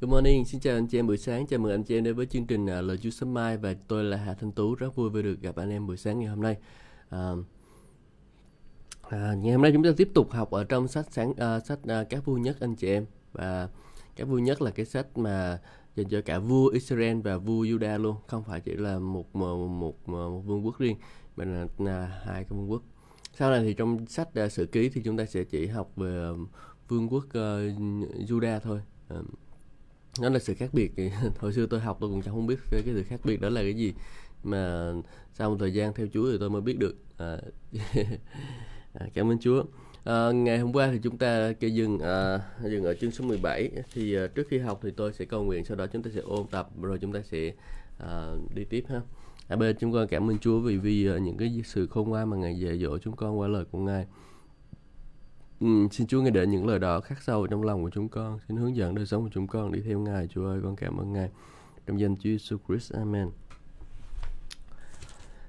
Good morning, xin chào anh chị em buổi sáng, chào mừng anh chị em đến với chương trình uh, Lời Chúa Sớm Mai và tôi là Hà Thanh Tú, rất vui vì được gặp anh em buổi sáng ngày hôm nay. À, à, ngày hôm nay chúng ta tiếp tục học ở trong sách sáng uh, sách uh, các vua nhất anh chị em và các vua nhất là cái sách mà dành cho cả vua Israel và vua Juda luôn, không phải chỉ là một một một, một vương quốc riêng mà là, uh, hai cái vương quốc. Sau này thì trong sách uh, sử ký thì chúng ta sẽ chỉ học về vương quốc uh, Juda thôi. Uh, nó là sự khác biệt. Hồi xưa tôi học tôi cũng chẳng không biết cái, cái sự khác biệt đó là cái gì. Mà sau một thời gian theo Chúa thì tôi mới biết được. À, à, cảm ơn Chúa. À, ngày hôm qua thì chúng ta cái dừng à, dừng ở chương số 17 thì à, trước khi học thì tôi sẽ cầu nguyện sau đó chúng ta sẽ ôn tập rồi chúng ta sẽ à, đi tiếp ha. À, bên chúng con cảm ơn Chúa vì vì à, những cái sự khôn ngoan mà ngài dạy dỗ chúng con qua lời của ngài. Ừ, xin Chúa nghe để những lời đó khắc sâu trong lòng của chúng con. Xin hướng dẫn đời sống của chúng con đi theo Ngài. Chúa ơi, con cảm ơn Ngài. Trong danh Chúa Jesus Christ. Amen.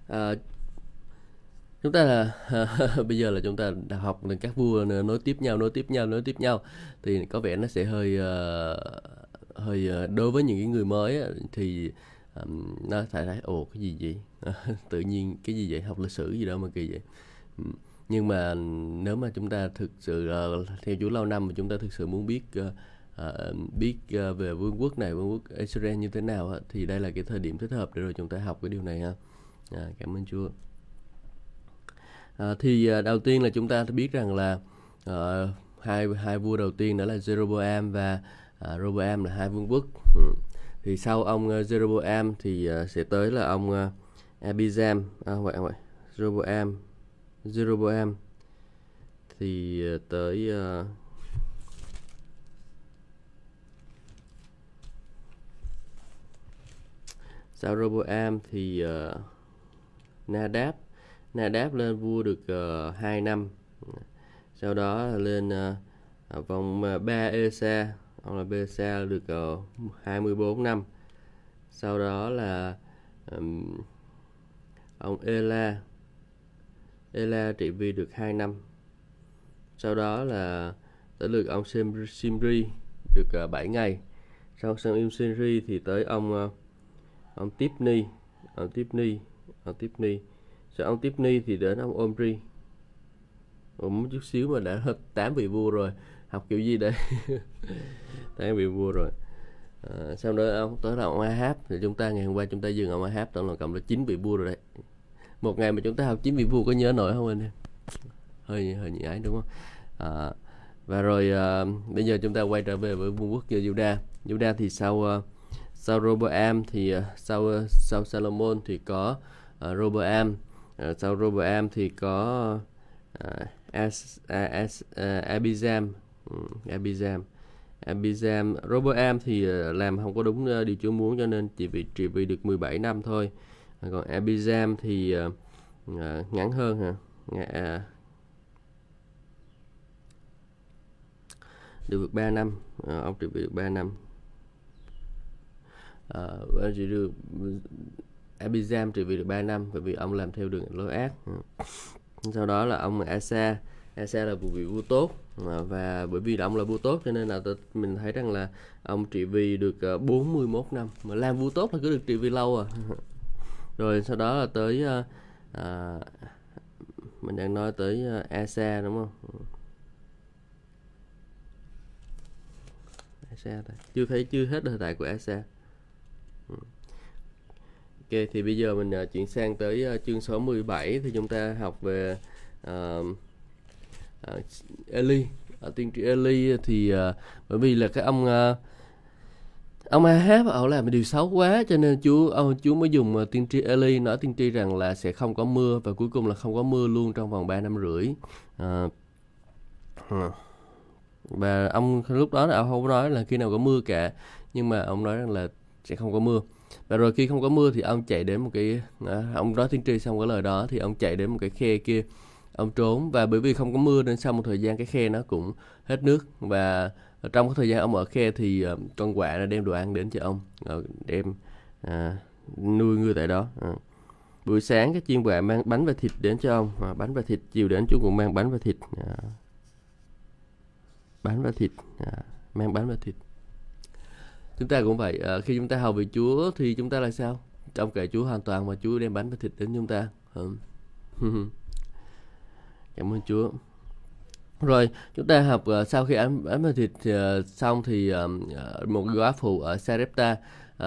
À, chúng ta là bây giờ là chúng ta đã học các vua nối tiếp nhau, nối tiếp nhau, nối tiếp nhau thì có vẻ nó sẽ hơi uh, hơi uh, đối với những cái người mới thì um, nó phải thấy ồ cái gì vậy tự nhiên cái gì vậy học lịch sử gì đâu mà kỳ vậy um, nhưng mà nếu mà chúng ta thực sự uh, theo Chúa lâu năm mà chúng ta thực sự muốn biết uh, uh, biết uh, về vương quốc này vương quốc Israel như thế nào uh, thì đây là cái thời điểm thích hợp để rồi chúng ta học cái điều này ha. À, cảm ơn Chúa. À, thì uh, đầu tiên là chúng ta biết rằng là uh, hai hai vua đầu tiên đó là Jeroboam và uh, Roboam là hai vương quốc. Ừ. thì sau ông uh, Jeroboam thì uh, sẽ tới là ông uh, Abizam à, vậy vậy Jeroboam. Jeroboam thì ờ, tới uh, sau Roboam thì uh, Nadab. Nadab lên vua được uh, 2 năm. Sau đó lên uh, vòng uh, 3 Esa ông là Besa được uh, 24 năm. Sau đó là um, ông Ela Ela trị vì được 2 năm. Sau đó là tới lượt ông Simri được ờ, 7 ngày. Sau ông Simri thì tới ông ờ, ông Tipni, ông Tipni, ông Tipni. Sau ông Tipni thì đến ông Omri. Ủa, một chút xíu mà đã hết 8 vị vua rồi. Học kiểu gì đây? 8 vị vua rồi. À, sau đó ông tới là ông Ahab thì chúng ta ngày hôm qua chúng ta dừng ông Ahab tổng là cộng là 9 vị vua rồi đấy một ngày mà chúng ta học chín vị vua có nhớ nổi không anh em? Hơi hơi nhị ái đúng không? À, và rồi à, bây giờ chúng ta quay trở về với vương quốc Juda. Juda thì sau uh, sau Roboam thì uh, sau uh, sau Salomon thì có uh, Roboam uh, sau Roboam thì có uh, As, As, uh, Abizam. Um, Abizam. Abizam. Roboam thì uh, làm không có đúng uh, điều Chúa muốn cho nên chỉ bị trị vì được 17 năm thôi còn Abizam thì uh, ngắn hơn hả? Uh, được 3 năm. Uh, ông trị được 3 năm. Uh, chỉ được Abizam trị vì được 3 năm bởi vì ông làm theo đường lối ác. Sau đó là ông Asa Asa là một vị vua tốt. Và bởi vì ông là vua tốt cho nên là mình thấy rằng là ông trị vì được 41 năm. Mà làm vua tốt là cứ được trị vì lâu à. rồi sau đó là tới à, mình đang nói tới ờ, ESA đúng không? Ừ. ESA chưa thấy chưa hết thời đại của ESA. Ừ. Ok thì bây giờ mình uh, chuyển sang tới uh, chương số 17 thì chúng ta học về uh, uh, Eli ở tiên tri Eli thì uh, bởi vì là cái ông uh, ông Ahab ông làm điều xấu quá cho nên Chúa ông Chúa mới dùng ờ, tiên tri Eli nói tiên tri rằng là sẽ không có mưa và cuối cùng là không có mưa luôn trong vòng 3 năm rưỡi. À, và ông lúc đó là ông không nói là khi nào có mưa cả nhưng mà ông nói rằng là sẽ không có mưa. Và rồi khi không có mưa thì ông chạy đến một cái à, ông nói tiên tri xong cái lời đó thì ông chạy đến một cái khe kia ông trốn. Và bởi vì không có mưa nên sau một thời gian cái khe nó cũng hết nước. Và trong cái thời gian ông ở khe thì uh, con quạ nó đem đồ ăn đến cho ông. Uh, đem uh, nuôi người tại đó. Uh. buổi sáng cái chiên quạ mang bánh và thịt đến cho ông. Uh, bánh và thịt chiều đến chú cũng mang bánh và thịt. Uh, bánh và thịt uh, mang bánh và thịt. Chúng ta cũng vậy uh, khi chúng ta hầu về Chúa thì chúng ta là sao? Trong kệ Chúa hoàn toàn và Chúa đem bánh và thịt đến chúng ta. Ừ. Cảm ơn Chúa rồi chúng ta học uh, sau khi ăn bánh và thịt uh, xong thì uh, một góa phụ ở Sarepta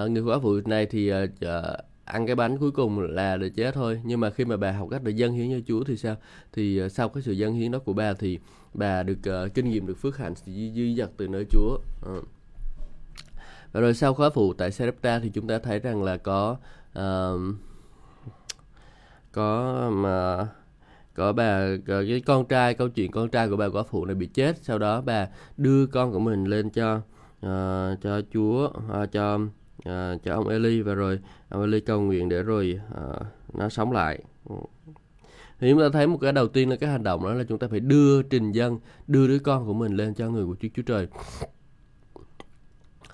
uh, người góa phụ này thì uh, ăn cái bánh cuối cùng là để chết thôi. Nhưng mà khi mà bà học cách để dân hiến cho Chúa thì sao? Thì uh, sau cái sự dân hiến đó của bà thì bà được uh, kinh nghiệm được phước hạnh duy, dư dật từ nơi Chúa. Uh. và rồi sau khóa phụ tại Sarepta thì chúng ta thấy rằng là có uh, có mà có bà có cái con trai câu chuyện con trai của bà quả phụ này bị chết sau đó bà đưa con của mình lên cho uh, cho Chúa uh, cho uh, cho ông Eli và rồi ông Eli cầu nguyện để rồi uh, nó sống lại. Ừ. Thì chúng ta thấy một cái đầu tiên là cái hành động đó là chúng ta phải đưa trình dân đưa đứa con của mình lên cho người của Chúa Chúa Trời.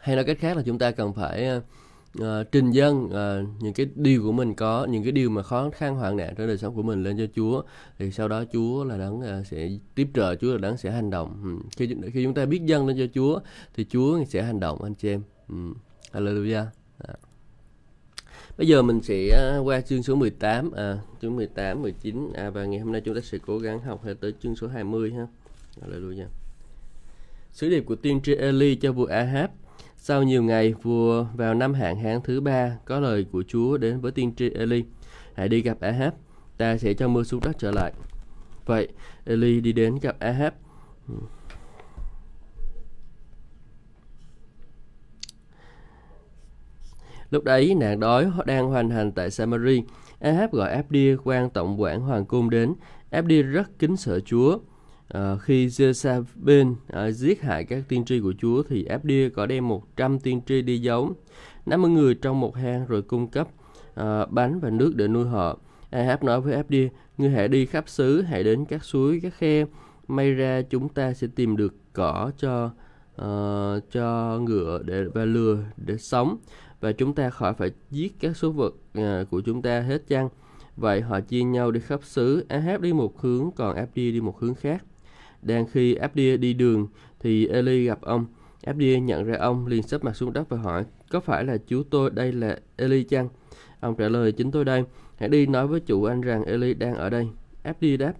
Hay nói cách khác là chúng ta cần phải uh, trình dân uh, những cái điều của mình có những cái điều mà khó khăn hoạn nạn trong đời sống của mình lên cho Chúa thì sau đó Chúa là đấng uh, sẽ tiếp trợ Chúa là đấng sẽ hành động ừ. khi khi chúng ta biết dân lên cho Chúa thì Chúa sẽ hành động anh chị em ừ. Hallelujah à. Bây giờ mình sẽ qua chương số 18, à, chương 18, 19 à, và ngày hôm nay chúng ta sẽ cố gắng học tới chương số 20 ha. Hallelujah. Sứ điệp của tiên tri Eli cho vua Ahab sau nhiều ngày, vua vào năm hạn hán thứ ba có lời của Chúa đến với tiên tri Eli. Hãy đi gặp Ahab, ta sẽ cho mưa xuống đất trở lại. Vậy, Eli đi đến gặp Ahab. Lúc đấy, nạn đói đang hoành hành tại Samari. Ahab gọi Abdi quan tổng quản hoàng cung đến. Abdi rất kính sợ Chúa À, khi Jezabel à, ờ, giết hại các tiên tri của Chúa thì Abdia có đem 100 tiên tri đi giấu 50 người trong một hang rồi cung cấp à, bánh và nước để nuôi họ. Ahab nói với Abdia, ngươi hãy đi khắp xứ, hãy đến các suối, các khe, may ra chúng ta sẽ tìm được cỏ cho uh, cho ngựa để và lừa để sống và chúng ta khỏi phải giết các số vật uh, của chúng ta hết chăng? Vậy họ chia nhau đi khắp xứ, Ahab đi một hướng, còn Abdi đi một hướng khác. Đang khi Abdi đi đường thì Eli gặp ông. Abdi nhận ra ông liền sấp mặt xuống đất và hỏi có phải là chú tôi đây là Eli chăng? Ông trả lời chính tôi đây. Hãy đi nói với chủ anh rằng Eli đang ở đây. Abdi đáp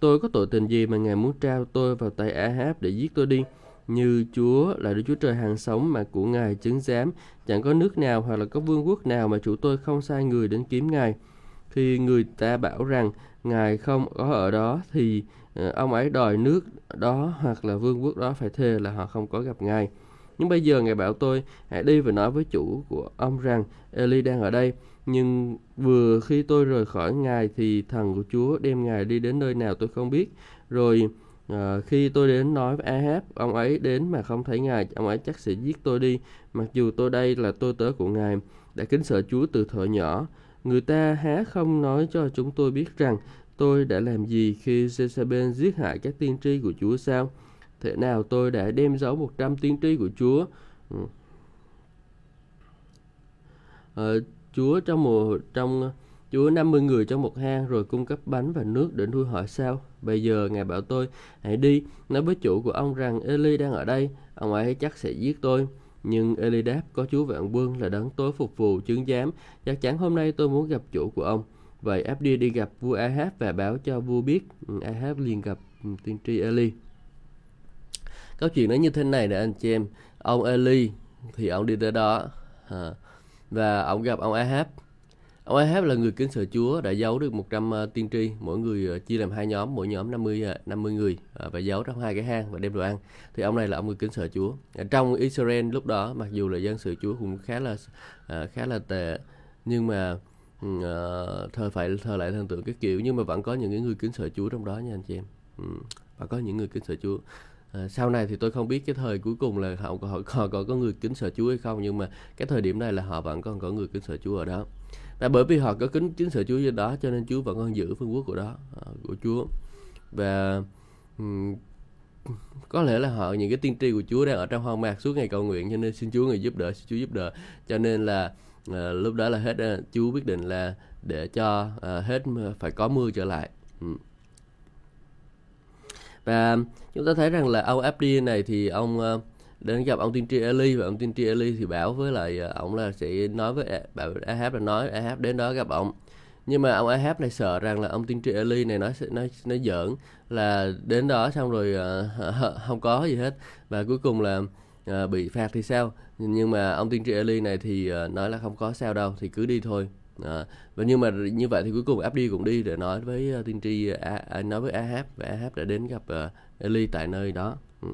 tôi có tội tình gì mà ngài muốn trao tôi vào tay Ahab để giết tôi đi? Như Chúa là Đức Chúa Trời hàng sống mà của Ngài chứng giám, chẳng có nước nào hoặc là có vương quốc nào mà chủ tôi không sai người đến kiếm Ngài. Khi người ta bảo rằng Ngài không có ở đó thì Ờ, ông ấy đòi nước đó hoặc là vương quốc đó phải thề là họ không có gặp ngài. Nhưng bây giờ ngài bảo tôi hãy đi và nói với chủ của ông rằng Eli đang ở đây. Nhưng vừa khi tôi rời khỏi ngài thì thần của Chúa đem ngài đi đến nơi nào tôi không biết. Rồi à, khi tôi đến nói với Ahab ông ấy đến mà không thấy ngài ông ấy chắc sẽ giết tôi đi. Mặc dù tôi đây là tôi tớ của ngài đã kính sợ Chúa từ thuở nhỏ. Người ta há không nói cho chúng tôi biết rằng Tôi đã làm gì khi Jezebel giết hại các tiên tri của Chúa sao? Thế nào tôi đã đem giấu 100 tiên tri của Chúa? Ừ. Ờ, Chúa trong một trong Chúa 50 người trong một hang rồi cung cấp bánh và nước để nuôi họ sao? Bây giờ Ngài bảo tôi, hãy đi, nói với chủ của ông rằng Eli đang ở đây, ông ấy chắc sẽ giết tôi. Nhưng Eli đáp, có Chúa vạn quân là đấng tối phục vụ chứng giám, chắc chắn hôm nay tôi muốn gặp chủ của ông. Vậy Abdi đi gặp vua Ahab và báo cho vua biết. Ừ, Ahab liền gặp ừ, tiên tri Eli. Câu chuyện nó như thế này nè anh chị em. Ông Eli thì ông đi tới đó à, và ông gặp ông Ahab. Ông Ahab là người kính sợ Chúa đã giấu được 100 uh, ờ, tiên tri, mỗi người uh, chia làm hai nhóm, mỗi nhóm 50 uh, 50 người uh, và giấu trong hai cái hang và đem đồ ăn. Thì ông này là ông người kính sợ Chúa. Ở trong Israel lúc đó mặc dù là dân sự Chúa cũng khá là uh, khá là tệ nhưng mà uh, ờ, thờ phải thờ lại thần tượng cái kiểu nhưng mà vẫn có những cái người kính sợ Chúa trong đó nha anh chị em. Ừ, và có những người kính sợ Chúa. À, sau này thì tôi không biết cái thời cuối cùng là họ, họ, họ còn có người kính sợ Chúa hay không nhưng mà cái thời điểm này là họ vẫn còn có người kính sợ Chúa ở đó. Và bởi vì họ có kính kính sợ Chúa ở đó cho nên Chúa vẫn còn giữ phương quốc của đó ờ, của Chúa. Và um, có lẽ là họ những cái tiên tri của Chúa đang ở trong hoang mạc suốt ngày cầu nguyện cho nên xin Chúa người giúp đỡ xin Chúa giúp đỡ. Cho nên là à, lúc đó là hết à, chú quyết định là để cho à, hết phải có mưa trở lại. Ừ. và chúng ta thấy rằng là ông Abdi này thì ông đến gặp ông tiên tri Eli và ông tiên tri Eli thì bảo với lại uh, ông là sẽ nói với bảo Ahab là nói Ahab đến đó gặp ông nhưng mà ông Ahab này sợ rằng là ông tiên tri Eli này nói nói nói giỡn là đến đó xong rồi uh, không có gì hết. Và cuối cùng là uh, bị phạt thì sao? Nhưng mà ông tiên tri Eli này thì uh, nói là không có sao đâu thì cứ đi thôi. À, và nhưng mà như vậy thì cuối cùng Abdi cũng đi để nói với uh, tiên tri uh, nói với Ahab và Ahab đã đến gặp uh, Eli tại nơi đó. Ừ.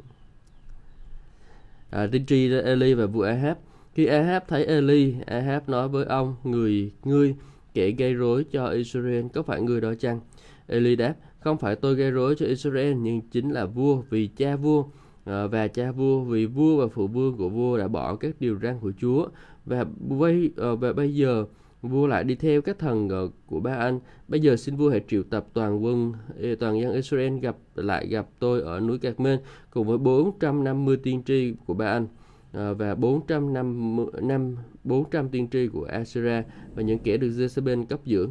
à, tiên tri Eli và vua Ahab khi Ahab thấy Eli Ahab nói với ông người ngươi kẻ gây rối cho Israel có phải người đó chăng? Eli đáp không phải tôi gây rối cho Israel nhưng chính là vua vì cha vua Ờ, và cha vua vì vua và phụ vương của vua đã bỏ các điều răn của Chúa. Và bây ờ, và bây giờ vua lại đi theo các thần ờ, của ba anh. Bây giờ xin vua hãy triệu tập toàn quân toàn dân Israel gặp lại gặp tôi ở núi Cạc Mên cùng với 450 tiên tri của ba anh và 450 năm, năm 400 tiên tri của Assyria và những kẻ được Jezebel cấp dưỡng.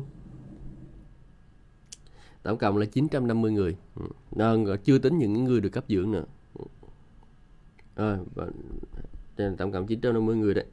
Tổng cộng là 950 người. À, chưa tính những người được cấp dưỡng nữa à, và, tổng cộng 950 người đấy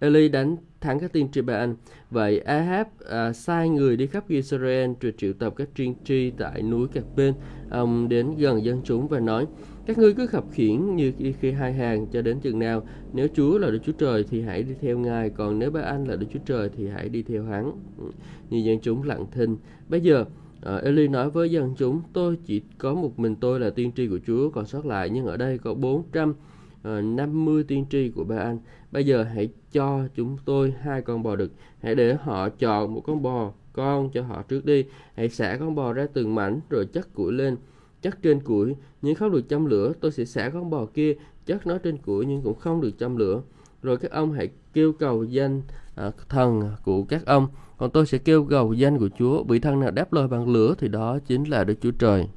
Eli đánh thắng các tiên tri Ba Anh. Vậy Ahab à, sai người đi khắp Israel rồi triệu tập các tiên tri tại núi Cạc Bên. Ông đến gần dân chúng và nói, các ngươi cứ khập khiển như khi hai hàng cho đến chừng nào. Nếu Chúa là Đức Chúa Trời thì hãy đi theo Ngài, còn nếu Ba Anh là Đức Chúa Trời thì hãy đi theo hắn. Ừ, như dân chúng lặng thinh. Bây giờ À, Eli nói với dân chúng, tôi chỉ có một mình tôi là tiên tri của Chúa còn sót lại, nhưng ở đây có 400 Ờ, 50 tiên tri của ba anh. Bây giờ hãy cho chúng tôi hai con bò đực. Hãy để họ chọn một con bò con cho họ trước đi. Hãy xả con bò ra từng mảnh rồi chất củi lên. Chất trên củi nhưng không được châm lửa. Tôi sẽ xả con bò kia chất nó trên củi nhưng cũng không được châm lửa. Rồi các ông hãy kêu cầu danh à, thần của các ông. Còn tôi sẽ kêu cầu danh của Chúa. Bị thần nào đáp lời bằng lửa thì đó chính là Đức Chúa Trời.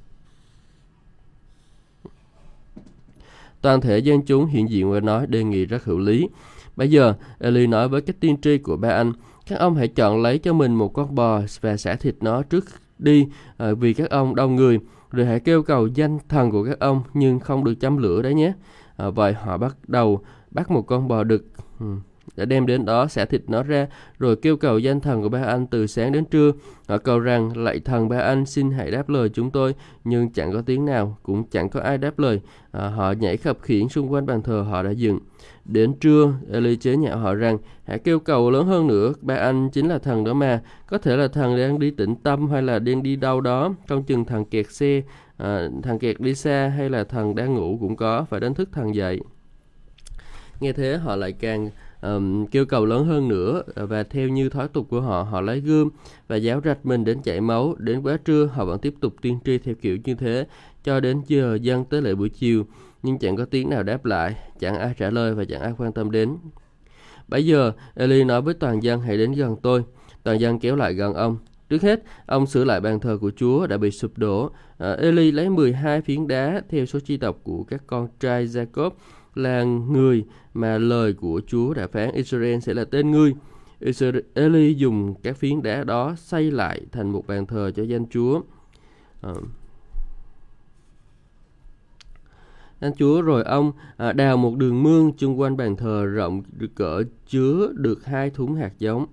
Toàn thể dân chúng hiện diện và nói đề nghị rất hữu lý. Bây giờ, Eli nói với các tiên tri của ba anh, các ông hãy chọn lấy cho mình một con bò và xả thịt nó trước đi ờ, vì các ông đông người, rồi hãy kêu cầu danh thần của các ông nhưng không được châm lửa đấy nhé. À, vậy họ bắt đầu bắt một con bò đực. Ừ đã đem đến đó xẻ thịt nó ra rồi kêu cầu danh thần của ba anh từ sáng đến trưa. Họ cầu rằng lạy thần ba anh xin hãy đáp lời chúng tôi. Nhưng chẳng có tiếng nào cũng chẳng có ai đáp lời. À, họ nhảy khập khiển xung quanh bàn thờ họ đã dừng đến trưa Eli chế nhạo họ rằng hãy kêu cầu lớn hơn nữa ba anh chính là thần đó mà. Có thể là thần đang đi tĩnh tâm hay là đang đi đâu đó trong chừng thằng kẹt xe à, thằng kẹt đi xa hay là thần đang ngủ cũng có phải đánh thức thần dậy. Nghe thế họ lại càng um, kêu cầu lớn hơn nữa ờ, và theo như thói tục của họ họ lấy gươm và giáo rạch mình đến chảy máu. Đến quá trưa họ vẫn tiếp tục tiên tri theo kiểu như thế cho đến giờ dân tới lễ buổi chiều nhưng chẳng có tiếng nào đáp lại chẳng ai trả lời và chẳng ai quan tâm đến. Bây giờ Eli nói với toàn dân hãy đến gần tôi. Toàn dân kéo lại gần ông. Trước hết, ông sửa lại bàn thờ của Chúa đã bị sụp đổ. À, Eli lấy 12 phiến đá theo số chi tộc của các con trai Jacob là người mà lời của Chúa đã phán Israel sẽ là tên ngươi. Eli dùng các phiến đá đó xây lại thành một bàn thờ cho danh Chúa. À. Danh Chúa rồi ông à, đào một đường mương chung quanh bàn thờ rộng cỡ chứa được hai thúng hạt giống.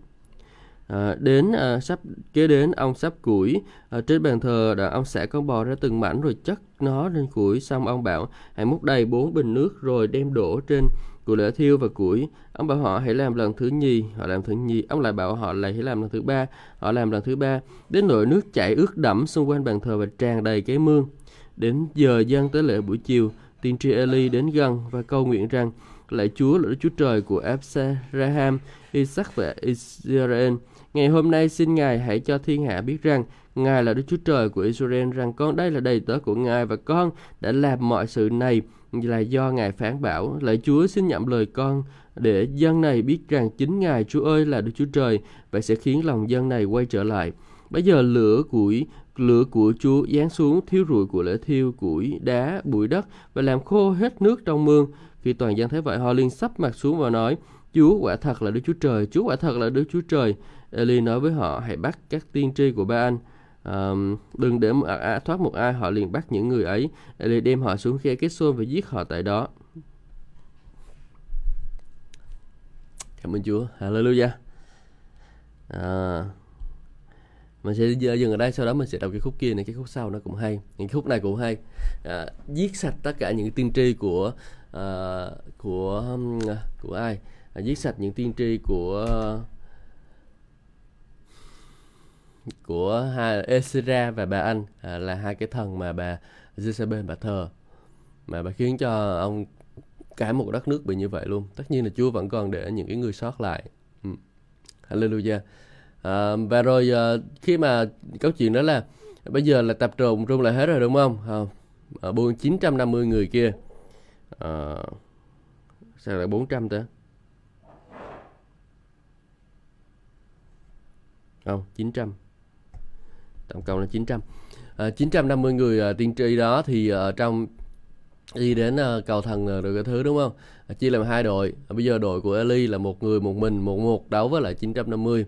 À, đến à, sắp kế đến ông sắp củi. À, trên bàn thờ đã ông sẽ con bò ra từng mảnh rồi chất nó lên củi. Xong ông bảo hãy múc đầy bốn bình nước rồi đem đổ trên của lửa thiêu và củi. Ông bảo họ hãy làm lần thứ nhì. Họ làm thứ nhì ông lại bảo họ lại hãy làm lần thứ ba. Họ làm lần thứ ba đến nỗi nước chảy ướt đẫm xung quanh bàn thờ và tràn đầy cái mương. Đến giờ dân tới lễ buổi chiều tiên tri Eli đến gần và cầu nguyện rằng lạy Chúa là Đức Chúa Trời của Absalom, Isaac và Israel. Ngày hôm nay xin Ngài hãy cho thiên hạ biết rằng Ngài là Đức Chúa Trời của Israel, rằng con đây là đầy tớ của Ngài và con đã làm mọi sự này là do Ngài phán bảo. Lạy Chúa xin nhậm lời con để dân này biết rằng chính Ngài Chúa ơi là Đức Chúa Trời và sẽ khiến lòng dân này quay trở lại. Bây giờ lửa củi lửa của Chúa giáng xuống thiếu rụi của lễ thiêu củi đá bụi đất và làm khô hết nước trong mương. Khi toàn dân thấy vậy họ liền sắp mặt xuống và nói Chúa quả thật là Đức Chúa Trời, Chúa quả thật là Đức Chúa Trời. Eli nói với họ hãy bắt các tiên tri của ba anh. Um, đừng để một à, thoát một ai họ liền bắt những người ấy. Eli đem họ xuống khe kết xôn và giết họ tại đó. Cảm ơn Chúa. Hallelujah. À, mình sẽ dừng ở đây sau đó mình sẽ đọc cái khúc kia này cái khúc sau nó cũng hay. Những khúc này cũng hay. À, giết sạch tất cả những tiên tri của uh, của của ai? À, giết sạch những tiên tri của của hai Esra và bà Anh à, là hai cái thần mà bà Jezebel bà thờ. Mà bà khiến cho ông cả một đất nước bị như vậy luôn. Tất nhiên là Chúa vẫn còn để những cái người sót lại. Ừ. Hallelujah. À, và rồi à, khi mà câu chuyện đó là bây giờ là tập trung trung lại hết rồi đúng không? Không à, buôn 950 người kia. À, sao lại 400 ta? Không 900 tổng cộng là 900 à, 950 người ờ, tiên tri đó thì ờ, trong đi đến ờ, cầu thần rồi cái thứ đúng không? À, chia làm hai đội. À, bây giờ đội của Eli là một người một mình một một đấu với lại 950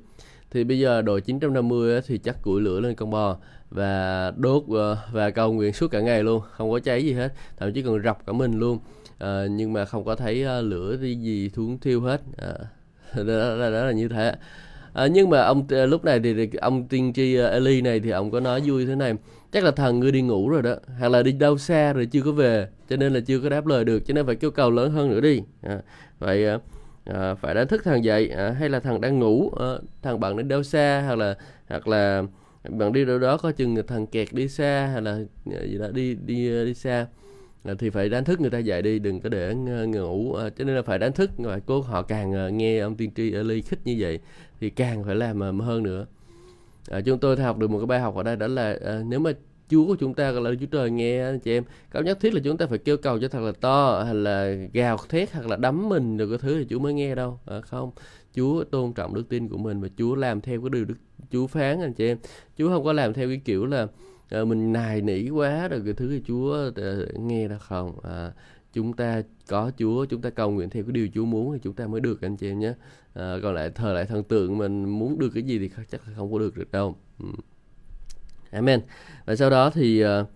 thì bây giờ đội 950 á, thì chắc củi lửa lên con bò và đốt và cầu nguyện suốt cả ngày luôn không có cháy gì hết thậm chí còn rọc cả mình luôn. À, nhưng mà không có thấy lửa gì, gì xuống thiêu hết. À, đó, đó, đó là như thế à, nhưng mà ông ờ, lúc này thì, thì ông tiên tri ờ, Eli này thì ông có nói vui thế này. Chắc là thần ngươi đi ngủ rồi đó hoặc là đi đâu xa rồi chưa có về cho nên là chưa có đáp lời được cho nên phải kêu cầu lớn hơn nữa đi. À, vậy à, phải đánh thức thằng dậy à, hay là thằng đang ngủ à, thằng bạn đi đâu xa hoặc là hoặc là bạn đi đâu đó có chừng thằng kẹt đi xa hay là gì đó đi đi đi xa thì phải đánh thức người ta dậy đi đừng có để ngủ à, cho nên là phải đánh thức và cô họ càng ờ, nghe ông tiên tri Eli khích như vậy thì càng phải làm ờ, hơn nữa. À, chúng tôi học được một cái bài học ở đây đó là à, nếu mà Chúa của chúng ta là Chúa Trời nghe anh chị em cao nhất thiết là chúng ta phải kêu cầu cho thật là to hay là gào thét hoặc là đấm mình được cái thứ thì Chúa mới nghe đâu. À, không Chúa tôn trọng đức tin của mình và Chúa làm theo cái điều Đức Chúa phán anh chị em. Chúa không có làm theo cái kiểu là à, mình nài nỉ quá rồi cái thứ thì Chúa ờ, nghe ra không? À, chúng ta có Chúa chúng ta cầu nguyện theo cái điều Chúa muốn thì chúng ta mới được anh chị em nhé. À, còn lại thờ lại thần tượng mình muốn được cái gì thì chắc là không có được được đâu. Ừ. Amen. Và sau đó thì uh,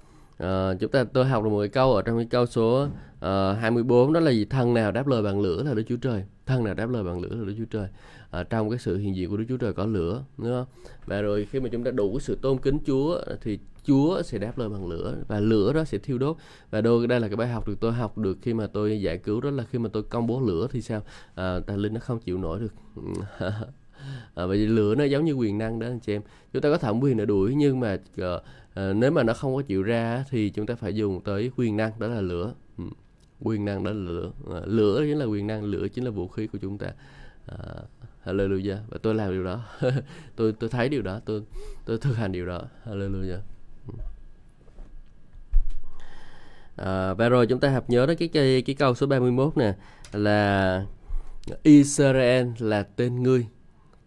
uh, chúng ta tôi học được một cái câu ở trong cái câu số uh, 24 đó là gì? Thân nào đáp lời bằng lửa là Đức Chúa Trời. Thân nào đáp lời bằng lửa là Đức Chúa Trời. À, trong cái sự hiện diện của Đức Chúa Trời có lửa đúng không? Và rồi khi mà chúng ta đủ cái sự tôn kính Chúa thì Chúa sẽ đáp lời bằng lửa và lửa đó sẽ thiêu đốt. Và đôi đây là cái bài học được tôi học được khi mà tôi giải cứu đó là khi mà tôi công bố lửa thì sao? À, tà linh nó không chịu nổi được. À, bởi vì lửa nó giống như quyền năng đó anh chị em. Chúng ta có thẩm quyền để đuổi nhưng mà à, nếu mà nó không có chịu ra thì chúng ta phải dùng tới quyền năng đó là lửa. Ừ. quyền năng đó là lửa. À, lửa chính là quyền năng lửa chính là vũ khí của chúng ta. À, Hallelujah. Và tôi làm điều đó. Tôi tôi thấy điều đó tôi tôi thực hành điều đó. Hallelujah. À, và rồi chúng ta học nhớ đó cái, cái cái câu số 31 nè là Israel là tên ngươi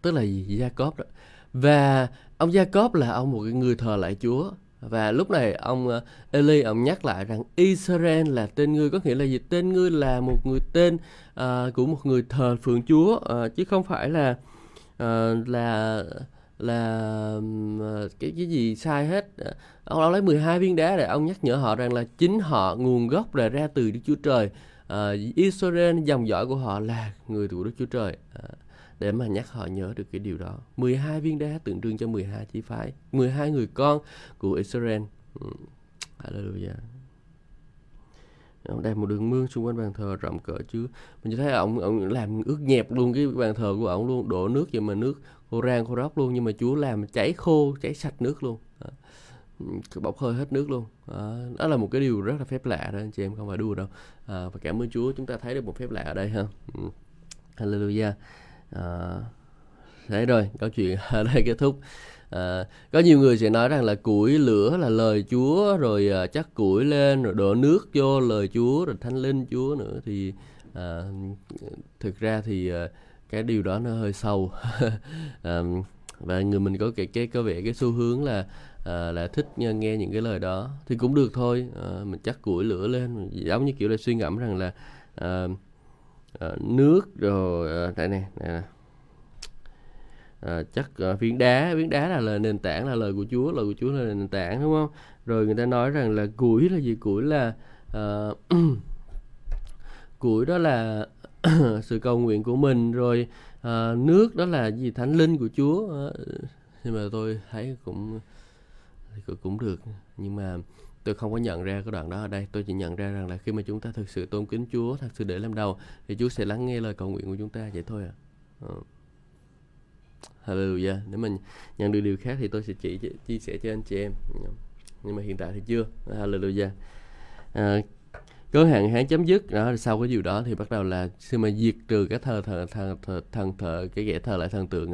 tức là gì? Jacob đó. Và ông Jacob là ông một cái người thờ lại Chúa. Và lúc này ông ờ, Eli ông nhắc lại rằng Israel là tên ngươi có nghĩa là gì? Tên ngươi là một người tên uh, của một người thờ phượng Chúa uh, chứ không phải là uh, là là ờ, cái cái gì sai hết. Ờ, ông, ông lấy 12 viên đá để ông nhắc nhở họ rằng là chính họ nguồn gốc là ra từ Đức Chúa Trời. Uh, Israel dòng dõi của họ là người của Đức Chúa Trời. Uh, để mà nhắc họ nhớ được cái điều đó. 12 viên đá tượng trưng cho 12 chi phái 12 người con của Israel. Ừ. Hallelujah ông đặt một đường mương xung quanh bàn thờ rộng cỡ chứ. Mình thấy ông ông làm ướt nhẹp luôn cái bàn thờ của ông luôn đổ nước vậy mà nước khô rang khô róc luôn nhưng mà Chúa làm cháy khô cháy sạch nước luôn. À, bốc hơi hết nước luôn. Đó. đó là một cái điều rất là phép lạ đó anh chị em không phải đùa đâu. À, và cảm ơn Chúa chúng ta thấy được một phép lạ ở đây ha. Ừ. Hallelujah. À, đấy rồi câu chuyện ở đây kết thúc à, có nhiều người sẽ nói rằng là củi lửa là lời Chúa rồi à, chắc củi lên rồi đổ nước vô lời Chúa rồi thánh linh Chúa nữa. Thì à, thực ra thì à, cái điều đó nó hơi sâu. À, và người mình có cái cái có vẻ cái xu hướng là à, là thích nghe, nghe những cái lời đó. Thì cũng được thôi à, mình chắc củi lửa lên giống như kiểu là suy ngẫm rằng là à, à, nước rồi à, đây này, này à, chắc à, phiến đá phiến đá là lời nền tảng là lời của Chúa lời của Chúa là nền tảng đúng không? Rồi người ta nói rằng là củi là gì? Củi là à, củi đó là sự cầu nguyện của mình rồi à, nước đó là gì? Thánh linh của Chúa. À, nhưng mà tôi thấy cũng cũng được. Nhưng mà tôi không có nhận ra cái đoạn đó ở đây. Tôi chỉ nhận ra rằng là khi mà chúng ta thực sự tôn kính Chúa thật sự để làm đầu thì Chúa sẽ lắng nghe lời cầu nguyện của chúng ta. Vậy thôi à. Hallelujah. Nếu mình nhận được điều khác thì tôi sẽ chỉ chia sẻ cho anh chị em. Nhưng mà hiện tại thì chưa. Hallelujah. À, có hạn hán chấm dứt. Đó sau cái điều đó thì bắt đầu là khi mà diệt trừ các thờ thờ thần thờ, thần thờ cái ghẻ thờ lại thần tượng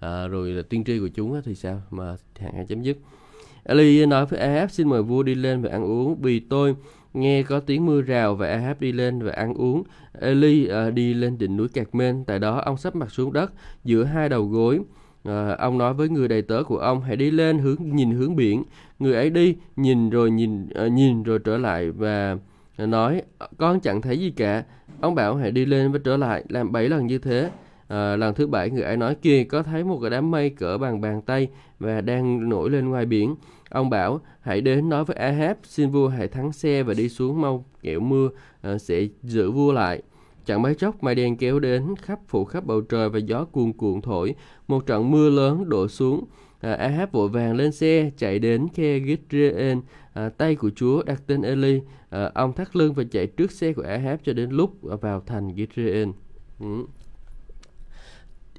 à, rồi là tiên tri của chúng thì sao mà hạn hán chấm dứt? Eli nói với Ahab xin mời vua đi lên và ăn uống vì tôi nghe có tiếng mưa rào và Ahab đi lên và ăn uống. Eli uh, ờ, đi lên đỉnh núi Cạc Mên, tại đó ông sắp mặt xuống đất giữa hai đầu gối. Uh, ông nói với người đầy tớ của ông hãy đi lên hướng nhìn hướng biển. Người ấy đi nhìn rồi nhìn uh, nhìn rồi trở lại và nói con chẳng thấy gì cả. Ông bảo hãy đi lên và trở lại làm bảy lần như thế. À, lần thứ bảy người ấy nói kia có thấy một cái đám mây cỡ bằng bàn tay và đang nổi lên ngoài biển. Ông bảo hãy đến nói với Ahab xin vua hãy thắng xe và đi xuống mau kẻo mưa uh, sẽ giữ vua lại. Chẳng mấy chốc mây đen kéo đến khắp phủ khắp bầu trời và gió cuồn cuộn thổi. Một trận mưa lớn đổ xuống. Ờ, à, Ahab vội vàng lên xe chạy đến khe Gitrean. À, ờ, tay của Chúa đặt tên Eli. À, ông thắt lưng và chạy trước xe của Ahab cho đến lúc vào thành Gitrean. Ừ.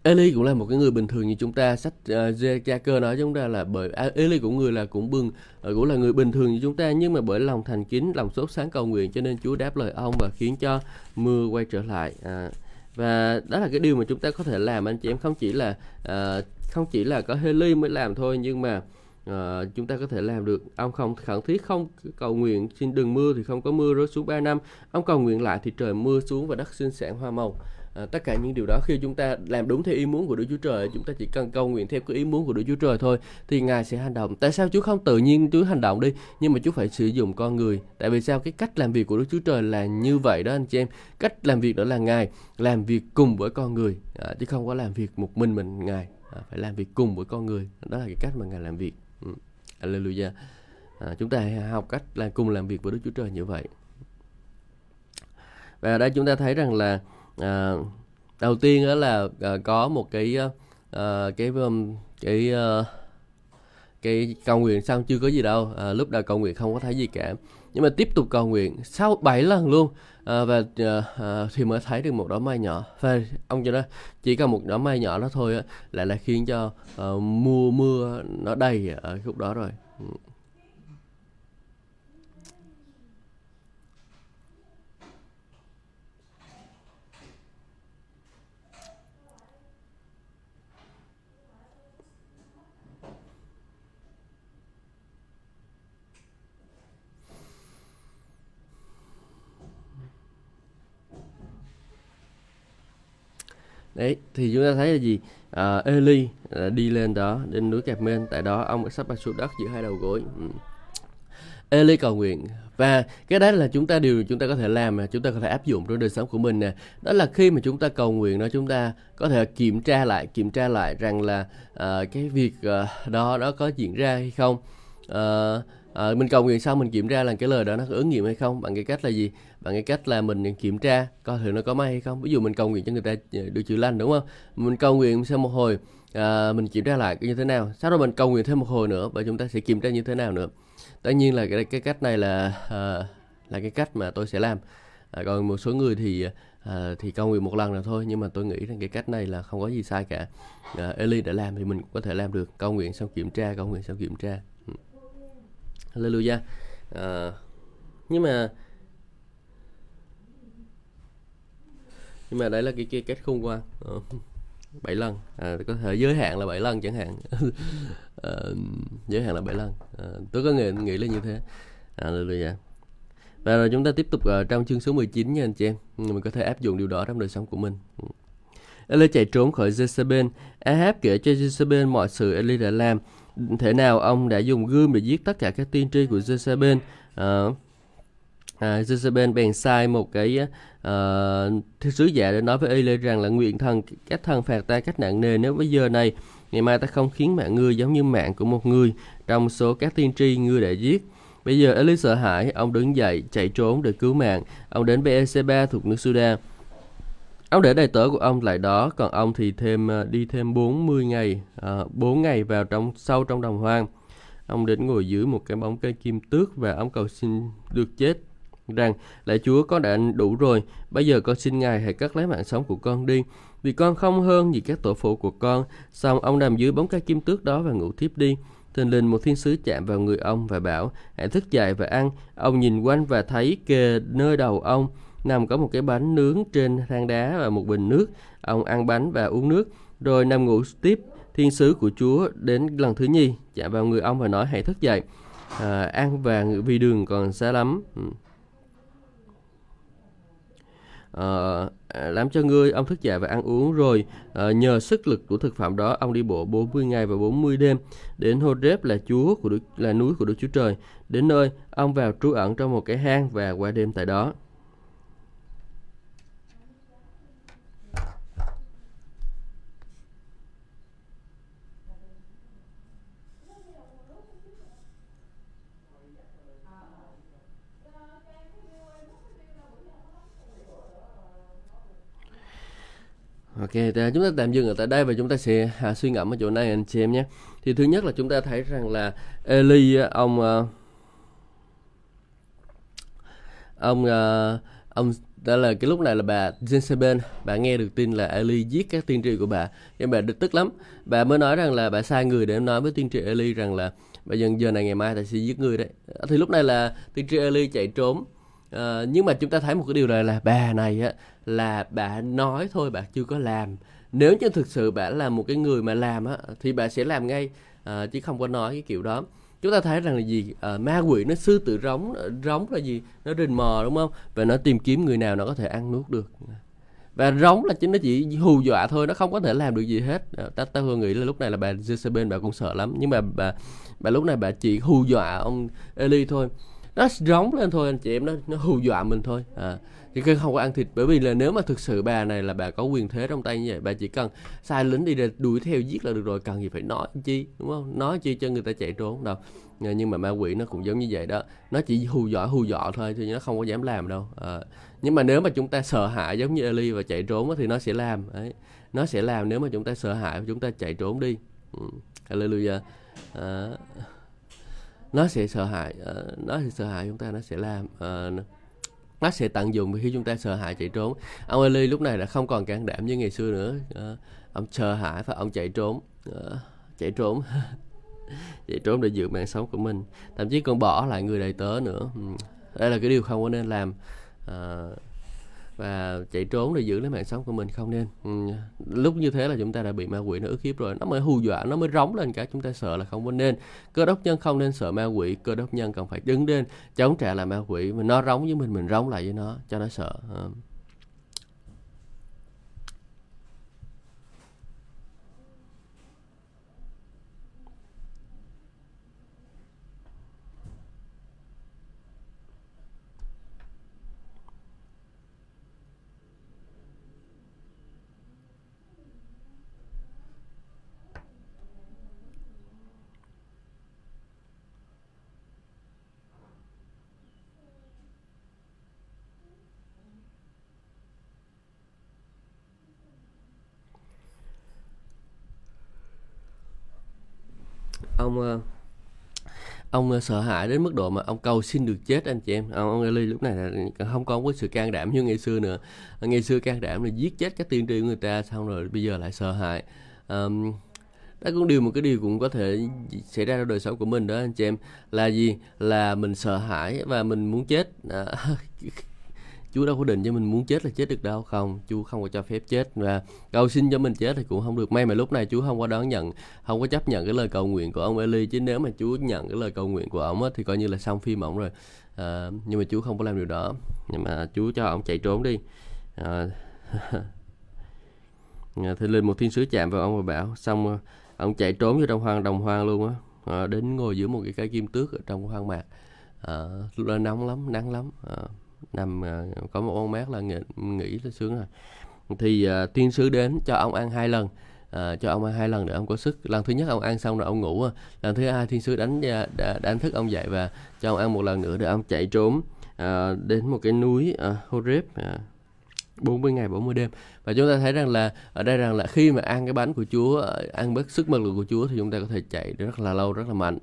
Eli cũng là một cái người bình thường như chúng ta sách ờ, uh, cơ nói chúng ta là bởi à, Eli cũng người là cũng bưng ờ, cũng là người bình thường như chúng ta nhưng mà bởi lòng thành kính lòng sốt sáng cầu nguyện cho nên Chúa đáp lời ông và khiến cho mưa quay trở lại à, và đó là cái điều mà chúng ta có thể làm anh chị em. Không chỉ là à, không chỉ là có Eli mới làm thôi nhưng mà à, chúng ta có thể làm được. Ông không khẩn thiết không cầu nguyện xin đừng mưa thì không có mưa rơi xuống 3 năm. Ông cầu nguyện lại thì trời mưa xuống và đất sinh sản hoa màu à, tất cả những điều đó khi chúng ta làm đúng theo ý muốn của Đức Chúa Trời chúng ta chỉ cần cầu nguyện theo cái ý muốn của Đức Chúa Trời thôi thì Ngài sẽ hành động. Tại sao Chúa không tự nhiên Chúa hành động đi? Nhưng mà Chúa phải sử dụng con người. Tại vì sao? Cái cách làm việc của Đức Chúa Trời là như vậy đó anh chị em. Cách làm việc đó là Ngài làm việc cùng với con người à, chứ không có làm việc một mình mình Ngài à, phải làm việc cùng với con người. Đó là cái cách mà Ngài làm việc. Ừ. Alleluia à, chúng ta hãy học cách là cùng làm việc với Đức Chúa Trời như vậy. Và ở đây chúng ta thấy rằng là à, đầu tiên đó là à, có một cái à, cái um, cái à, cái cầu nguyện xong chưa có gì đâu. À, lúc đầu cầu nguyện không có thấy gì cả. Nhưng mà tiếp tục cầu nguyện sau 7 lần luôn. À, và à, à, thì mới thấy được một đám mây nhỏ. Và ông cho đó chỉ cần một đám mây nhỏ đó thôi á lại là khiến cho à, mưa mưa nó đầy ở khúc đó rồi. Ừ. đấy thì chúng ta thấy là gì? À, Eli à, đi lên đó đến núi Cạp Men tại đó ông sắp đặt xuống đất giữa hai đầu gối. Ừ. Eli cầu nguyện. Và cái đó là chúng ta điều chúng ta có thể làm mà chúng ta có thể áp dụng trong đời sống của mình nè. Đó là khi mà chúng ta cầu nguyện đó chúng ta có thể kiểm tra lại kiểm tra lại rằng là uh, cái việc uh, đó nó có diễn ra hay không. Uh, à, mình cầu nguyện xong mình kiểm tra là cái lời đó nó có ứng nghiệm hay không bằng cái cách là gì? Bằng cái cách là mình kiểm tra coi thử nó có may hay không? Ví dụ mình cầu nguyện cho người ta ờ, được chữa lành đúng không? Mình cầu nguyện sau một hồi à, mình kiểm tra lại như thế nào. Sau đó mình cầu nguyện thêm một hồi nữa và chúng ta sẽ kiểm tra như thế nào nữa. Tất nhiên là cái, cái cách này là à, là cái cách mà tôi sẽ làm. À, còn một số người thì à, thì cầu nguyện một lần là thôi nhưng mà tôi nghĩ rằng cái cách này là không có gì sai cả. À, Eli đã làm thì mình cũng có thể làm được. Cầu nguyện xong kiểm tra cầu nguyện xong kiểm tra. Hallelujah. À, nhưng mà nhưng mà đấy là cái, cái cách khung ngoan ờ, bảy lần. À, có thể giới hạn là bảy lần chẳng hạn. À, giới hạn là bảy lần. À, tôi có nghĩ, nghĩ là như thế. Hallelujah. Và rồi chúng ta tiếp tục uh, trong chương số 19 nha anh chị em. Mình có thể áp dụng điều đó trong đời sống của mình. Ừ. Eli chạy trốn khỏi Jezebel. Ahab kể cho Jezebel mọi sự Eli đã làm thể nào ông đã dùng gươm để giết tất cả các tiên tri của Jezebel? À, à, Jezebel bèn sai một cái uh, sứ giả để nói với Eli rằng là nguyện thần các thần phạt ta cách nặng nề nếu bây giờ này. Ngày mai ta không khiến mạng ngươi giống như mạng của một người. Trong số các tiên tri ngươi đã giết. Bây giờ Eli sợ hãi ông đứng dậy chạy trốn để cứu mạng. Ông đến Beersheba thuộc nước Sudan ông để đầy tớ của ông lại đó còn ông thì thêm ờ, đi thêm 40 ngày ờ, uh, 4 ngày vào trong sâu trong đồng hoang. Ông đến ngồi dưới một cái bóng cây kim tước và ông cầu xin được chết rằng lạy Chúa con đã đủ rồi bây giờ con xin ngài hãy cắt lấy mạng sống của con đi. Vì con không hơn gì các tổ phụ của con xong ông nằm dưới bóng cây kim tước đó và ngủ tiếp đi. Thình lình một thiên sứ chạm vào người ông và bảo, hãy thức dậy và ăn. Ông nhìn quanh và thấy kề nơi đầu ông nằm có một cái bánh nướng trên than đá và một bình nước. Ông ăn bánh và uống nước, rồi nằm ngủ tiếp. Thiên sứ của Chúa đến lần thứ nhì. Chạm vào người ông và nói hãy thức dậy, à, ăn và vì đường còn xa lắm. Ừ. Ờ, à, làm cho ngươi ông thức dậy và ăn uống rồi. À, nhờ sức lực của thực phẩm đó ông đi bộ 40 ngày và 40 đêm. Đến Horeb là Chúa của Đức, là núi của Đức Chúa Trời. Đến nơi ông vào trú ẩn trong một cái hang và qua đêm tại đó. Ok, à, chúng ta tạm dừng ở tại đây và chúng ta sẽ à, suy ngẫm ở chỗ này anh chị em nhé. Thì thứ nhất là chúng ta thấy rằng là Eli à, ông à, ông ông đó là cái lúc này là bà Jezebel bà nghe được tin là Eli giết các tiên tri của bà. Nhưng bà được tức lắm. Bà mới nói rằng là bà sai người để nói với tiên tri Eli rằng là bây giờ giờ này ngày mai ta sẽ giết người đấy. Thì lúc này là tiên tri Eli chạy trốn. Ờ, nhưng mà chúng ta thấy một cái điều này là bà này á là bà nói thôi bà chưa có làm. Nếu như thực sự bà là một cái người mà làm á thì bà sẽ làm ngay uh, chứ không có nói cái kiểu đó. Chúng ta thấy rằng là gì? À, ma quỷ nó sư tử rống rống là gì? Nó rình mò đúng không? Và nó tìm kiếm người nào nó có thể ăn nuốt được. Và rống là chính nó chỉ hù dọa thôi nó không có thể làm được gì hết. Ta ta thường nghĩ là lúc này là bà Jezebel bà cũng sợ lắm. Nhưng mà bà bà lúc này bà chỉ hù dọa ông Eli thôi nó rống lên thôi anh chị em nó nó hù dọa mình thôi. À thì không có ăn thịt bởi vì là nếu mà thực sự bà này là bà có quyền thế trong tay như vậy bà chỉ cần sai lính đi để đuổi theo giết là được rồi cần gì phải nói chi đúng không? Nói chi cho người ta chạy trốn đâu. Ờ, nhưng mà ma quỷ nó cũng giống như vậy đó. Nó chỉ hù dọa hù dọa thôi chứ nó không có dám làm đâu. À, nhưng mà nếu mà chúng ta sợ hãi giống như Eli và chạy trốn thì nó sẽ làm đấy nó sẽ làm nếu mà chúng ta sợ hãi chúng ta chạy trốn đi. Ừ. Hallelujah. À, nó sẽ sợ hãi uh, nó sẽ sợ hãi chúng ta nó sẽ làm uh, nó sẽ tận dụng khi chúng ta sợ hãi chạy trốn. Ông Eli lúc này đã không còn can đảm như ngày xưa nữa. Uh, ông sợ hãi và ông chạy trốn uh, chạy trốn. Chạy trốn để giữ mạng sống của mình. Thậm chí còn bỏ lại người đầy tớ nữa. Ừ, đây là cái điều không có nên làm. Uh, và chạy trốn để giữ lấy mạng sống của mình không nên. Ừ. lúc như thế là chúng ta đã bị ma quỷ nó ức hiếp rồi. Nó mới hù dọa, nó mới rống lên cả. Chúng ta sợ là không có nên. Cơ đốc nhân không nên sợ ma quỷ, cơ đốc nhân cần phải đứng lên, chống trả lại ma quỷ. Mình nó rống với mình mình rống lại với nó, cho nó sợ. Ừ. ông ờ, ông ờ, sợ hãi đến mức độ mà ông cầu xin được chết anh chị em. Ông, ông Eli lúc này là không còn có sự can đảm như ngày xưa nữa. Ngày xưa can đảm là giết chết các tiên tri của người ta xong rồi bây giờ lại sợ hãi. Um, đó cũng điều một cái điều cũng có thể xảy ra trong đời sống của mình đó anh chị em. Là gì? Là mình sợ hãi và mình muốn chết. À, Chúa đâu có định cho mình muốn chết là chết được đâu không? Chúa không có cho phép chết. Và cầu xin cho mình chết thì cũng không được. May mà lúc này Chúa không có đón nhận không có chấp nhận cái lời cầu nguyện của ông Eli. Chứ nếu mà Chúa nhận cái lời cầu nguyện của ông á, thì coi như là xong phim ông rồi. À, nhưng mà Chúa không có làm điều đó. Nhưng mà Chúa cho ông chạy trốn đi. À, à, thì lên một thiên sứ chạm vào ông và bảo xong ông chạy trốn vô trong hoang đồng hoang luôn á. À, đến ngồi giữa một cái cây kim tước ở trong hoang mạc. À, nóng lắm nắng lắm. À, nằm uh, có một con mát là nghĩ, nghĩ là sướng rồi. Thì uh, tiên sứ đến cho ông ăn hai lần uh, cho ông ăn hai lần để ông có sức. Lần thứ nhất ông ăn xong rồi ông ngủ. Lần thứ hai thiên sứ đánh đánh thức ông dậy và cho ông ăn một lần nữa để ông chạy trốn uh, đến một cái núi uh, Horeb uh, 40 ngày 40 đêm. Và chúng ta thấy rằng là ở đây rằng là khi mà ăn cái bánh của Chúa ăn bớt sức mật lực của Chúa thì chúng ta có thể chạy rất là lâu rất là mạnh.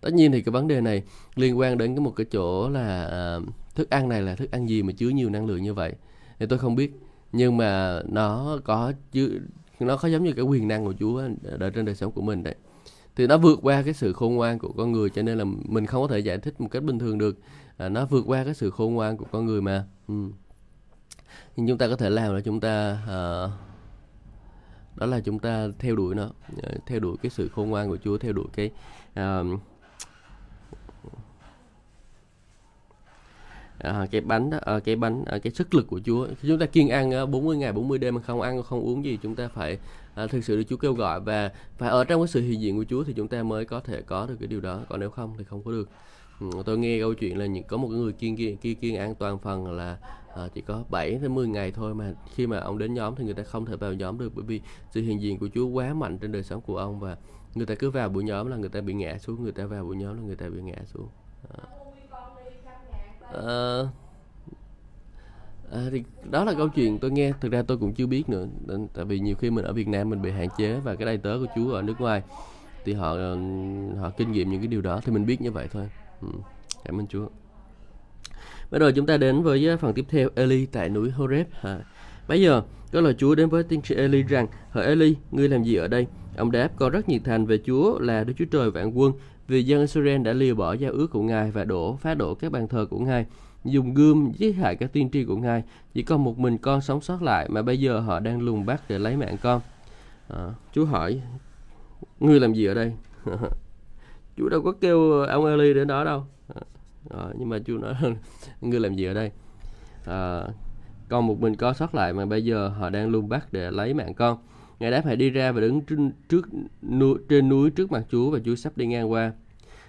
Tất nhiên thì cái vấn đề này liên quan đến cái một cái chỗ là uh, thức ăn này là thức ăn gì mà chứa nhiều năng lượng như vậy? Thì tôi không biết. Nhưng mà nó có chứa nó có giống như cái quyền năng của Chúa ở trên đời sống của mình đấy. Thì nó vượt qua cái sự khôn ngoan của con người cho nên là mình không có thể giải thích một cách bình thường được. À, nó vượt qua cái sự khôn ngoan của con người mà. Ừ. nhưng chúng ta có thể làm là chúng ta à, đó là chúng ta theo đuổi nó à, theo đuổi cái sự khôn ngoan của Chúa theo đuổi cái à, à, cái bánh đó, à, cái bánh à, cái sức lực của Chúa. Khi chúng ta kiên ăn à, 40 ngày 40 đêm mà không ăn không uống gì chúng ta phải à, thực sự được Chúa kêu gọi. Và phải ở trong cái sự hiện diện của Chúa thì chúng ta mới có thể có được cái điều đó. Còn nếu không thì không có được. Ừ, tôi nghe câu chuyện là những có một người kiên kiên kiên, kiên ăn toàn phần là à, chỉ có 7 đến 10 ngày thôi mà khi mà ông đến nhóm thì người ta không thể vào nhóm được bởi vì sự hiện diện của Chúa quá mạnh trên đời sống của ông và người ta cứ vào buổi nhóm là người ta bị ngã xuống người ta vào buổi nhóm là người ta bị ngã xuống. À. À, à, thì đó là câu chuyện tôi nghe thực ra tôi cũng chưa biết nữa tại vì nhiều khi mình ở Việt Nam mình bị hạn chế và cái đầy tớ của Chúa ở nước ngoài thì họ ờ, họ kinh nghiệm những cái điều đó thì mình biết như vậy thôi ừ. cảm ơn Chúa Bây giờ chúng ta đến với ờ, phần tiếp theo Eli tại núi Horeb. À, bây giờ có lời Chúa đến với tiên tri Eli rằng Hỡi Eli, ngươi làm gì ở đây? Ông đáp con rất nhiệt thành về Chúa là Đức Chúa Trời vạn quân vì dân Israel đã liều bỏ giao ước của Ngài và đổ phá đổ các bàn thờ của Ngài dùng gươm giết hại các tiên tri của Ngài. Chỉ còn một mình con sống sót lại mà bây giờ họ đang lùng bắt để lấy mạng con. À, Chúa hỏi, ngươi làm gì ở đây? Chúa đâu có kêu ông Eli đến đó đâu. À, à, nhưng mà Chúa nói ngươi làm gì ở đây? À, còn một mình con sót lại mà bây giờ họ đang lùng bắt để lấy mạng con. Ngài đáp hãy đi ra và đứng trên, trước núi, trên núi trước mặt Chúa và Chúa sắp đi ngang qua.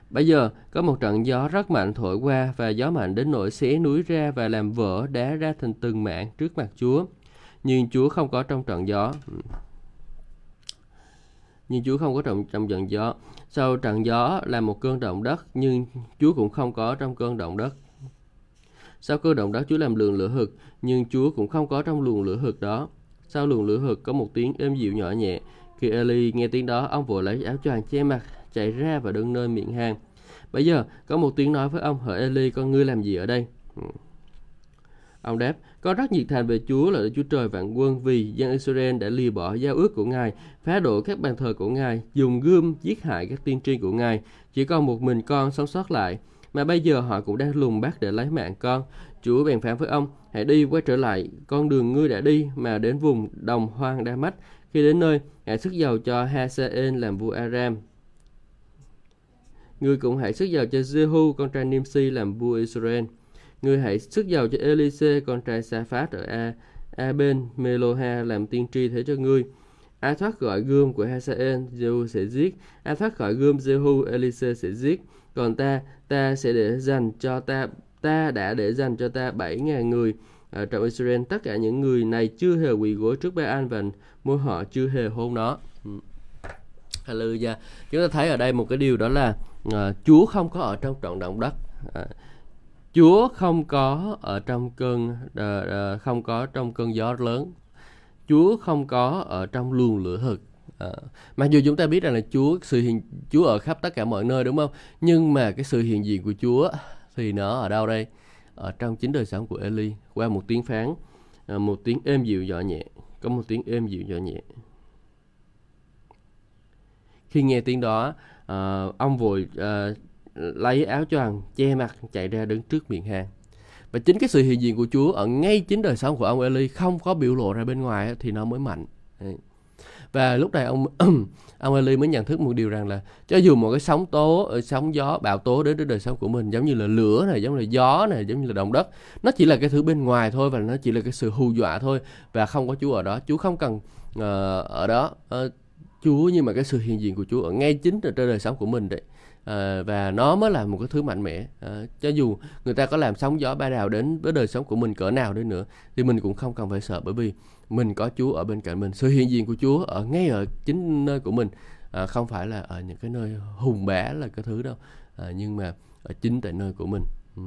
Bây giờ có một trận gió rất mạnh thổi qua và gió mạnh đến nỗi xé núi ra và làm vỡ đá ra thành từng mảng trước mặt Chúa. Nhưng Chúa không có trong trận gió. Nhưng Chúa không có trong, trong trận gió. Sau trận gió là một cơn động đất, nhưng Chúa cũng không có trong cơn động đất. Sau cơn động đất Chúa làm luồng lửa hực, nhưng Chúa cũng không có trong luồng lửa hực đó. Sau luồng lửa hực có một tiếng êm dịu nhỏ nhẹ. Khi Eli nghe tiếng đó, ông vội lấy áo choàng che mặt, chạy ra và đứng nơi miệng hang. Bây giờ có một tiếng nói với ông, hỡi Eli, con ngươi làm gì ở đây? Ừ. Ông đáp, con rất nhiệt thành về Chúa là Chúa Trời vạn quân vì dân Israel đã lìa bỏ giao ước của Ngài, phá đổ các bàn thờ của Ngài, dùng gươm giết hại các tiên tri của Ngài. Chỉ còn một mình con sống sót lại, mà bây giờ họ cũng đang lùng bắt để lấy mạng con. Chúa bèn phán với ông, hãy đi quay trở lại con đường ngươi đã đi mà đến vùng đồng hoang Đa Mách. Khi đến nơi, hãy sức dầu cho Hazael làm vua Aram. Ngươi cũng hãy sức dầu cho Jehu con trai Nimsi làm vua Israel. Ngươi hãy sức dầu cho Elise con trai Saphat ở A, A bên Meloha làm tiên tri thế cho ngươi. A thoát gọi gươm của Hazael, Jehu sẽ giết. A thoát khỏi gươm Jehu, Elise sẽ giết. Còn ta, ta sẽ để dành cho ta ta đã để dành cho ta 7.000 người ở trong Israel. Tất cả những người này chưa hề quỳ gối trước Ba-an và môi họ chưa hề hôn nó. Ừ. Hallelujah. Chúng ta thấy ở đây một cái điều đó là uh, Chúa không có ở trong trận động đất. Uh, Chúa không có ở trong cơn uh, uh, không có trong cơn gió lớn. Chúa không có ở trong luồng lửa hực. À, mặc dù chúng ta biết rằng là Chúa sự hiện Chúa ở khắp tất cả mọi nơi đúng không? Nhưng mà cái sự hiện diện của Chúa thì nó ở đâu đây? Ở trong chính đời sống của Eli qua một tiếng phán, à, một tiếng êm dịu nhỏ nhẹ, có một tiếng êm dịu nhỏ nhẹ. Khi nghe tiếng đó, à, ông vội à, lấy áo choàng che mặt chạy ra đứng trước miệng hang. Và chính cái sự hiện diện của Chúa ở ngay chính đời sống của ông Eli không có biểu lộ ra bên ngoài thì nó mới mạnh. Và lúc này ông ông Eli mới nhận thức một điều rằng là cho dù một cái sóng tố ờ, sóng gió bão tố đến với đời sống của mình giống như là lửa này giống như là gió này giống như là động đất nó chỉ là cái thứ bên ngoài thôi và nó chỉ là cái sự hù dọa thôi và không có Chúa ở đó. Chúa không cần uh, ở đó. Uh, Chúa nhưng mà cái sự hiện diện của Chúa ở ngay chính ở trên đời sống của mình đấy. À, và nó mới là một cái thứ mạnh mẽ. À, cho dù người ta có làm sóng gió ba đào đến với đời sống của mình cỡ nào đi nữa thì mình cũng không cần phải sợ bởi vì mình có Chúa ở bên cạnh mình sự hiện diện của Chúa ở ngay ở chính nơi của mình à, không phải là ở những cái nơi hùng bá là cái thứ đâu à, nhưng mà ở chính tại nơi của mình ừ.